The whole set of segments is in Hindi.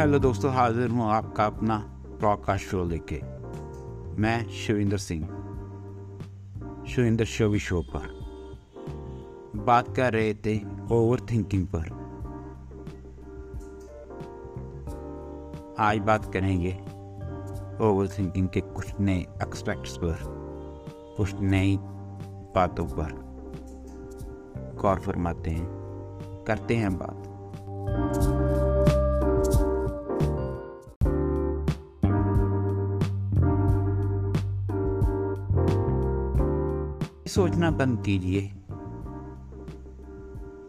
हेलो दोस्तों, हाजिर हूँ आपका अपना ब्रॉडकास्ट शो लेके। मैं शिविंदर सिंह, शिविंदर शोवी शो पर। बात कर रहे थे ओवर थिंकिंग पर। आज बात करेंगे ओवर थिंकिंग के कुछ नए एक्सपेक्ट्स पर, कुछ नई बातों पर। गौर फरमाते हैं, करते हैं बात। सोचना बंद कीजिए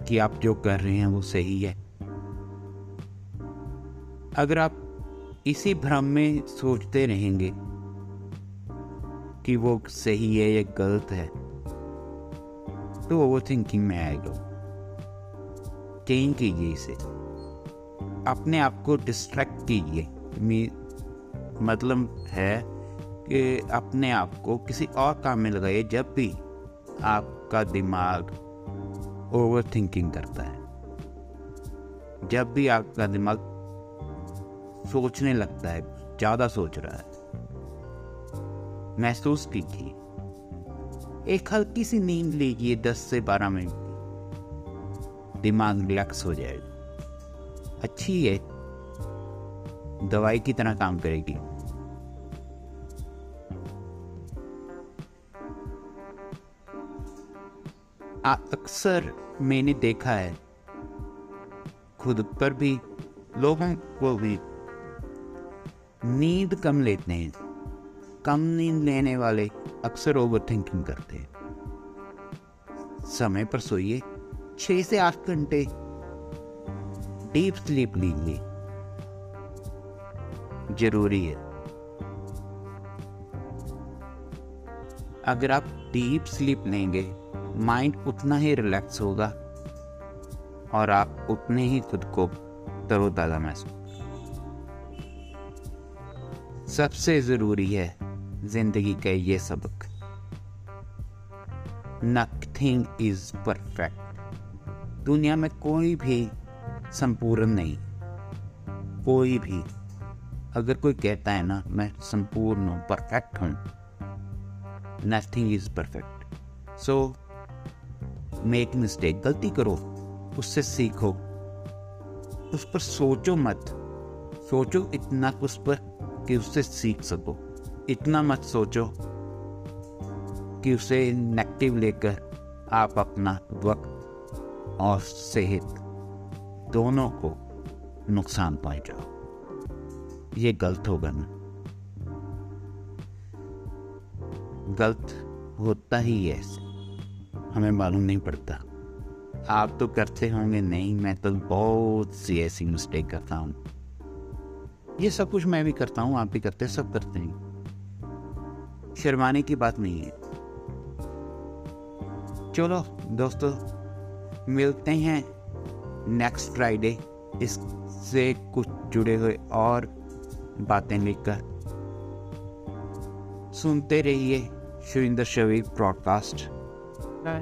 कि आप जो कर रहे हैं वो सही है। अगर आप इसी भ्रम में सोचते रहेंगे कि वो सही है या गलत है तो ओवर थिंकिंग में आएगा। चेंज कीजिए इसे। अपने आप को डिस्ट्रैक्ट कीजिए। मतलब है कि अपने आप को किसी और काम में लगाइए, जब भी आपका दिमाग ओवर थिंकिंग करता है। जब भी आपका दिमाग सोचने लगता है, ज़्यादा सोच रहा है, महसूस कीजिए, एक हल्की सी नींद लीजिए दस से बारह मिनट दिमाग रिलैक्स हो जाएगा। अच्छी है। दवाई की तरह काम करेगी। अक्सर मैंने देखा है। खुद पर भी लोगों को भी नींद कम लेते हैं। कम नींद लेने वाले अक्सर ओवर थिंकिंग करते हैं। समय पर सोइए, छह से आठ घंटे डीप स्लीप लीजिए। ज़रूरी है। अगर आप डीप स्लीप लेंगे माइंड उतना ही रिलैक्स होगा और आप उतने ही खुद को तरोताज़ा महसूस सबसे ज़रूरी है ज़िंदगी का ये सबक। नथिंग इज़ परफेक्ट दुनिया में कोई भी संपूर्ण नहीं। कोई भी। अगर कोई कहता है ना, मैं संपूर्ण हूँ परफेक्ट हूँ। Nothing is perfect so make mistake गलती करो, उससे सीखो। उस पर सोचो मत। सोचो इतना उस पर कि उससे सीख सको। इतना मत सोचो कि उसे नेगेटिव लेकर आप अपना वक्त और सेहत दोनों को नुकसान पहुंचाओ। ये गलत होगा ना। गलत होता ही है। हमें मालूम नहीं पड़ता। आप तो करते होंगे, नहीं, मैं तो बहुत सी ऐसी मिस्टेक करता हूँ। ये सब कुछ मैं भी करता हूँ, आप भी करते हैं, सब करते हैं। शर्माने की बात नहीं है। चलो दोस्तों, मिलते हैं नेक्स्ट फ्राइडे इससे कुछ जुड़े हुए और बातें लेकर सुनते रहिए शुविंदर शवी ब्रॉडकास्ट đây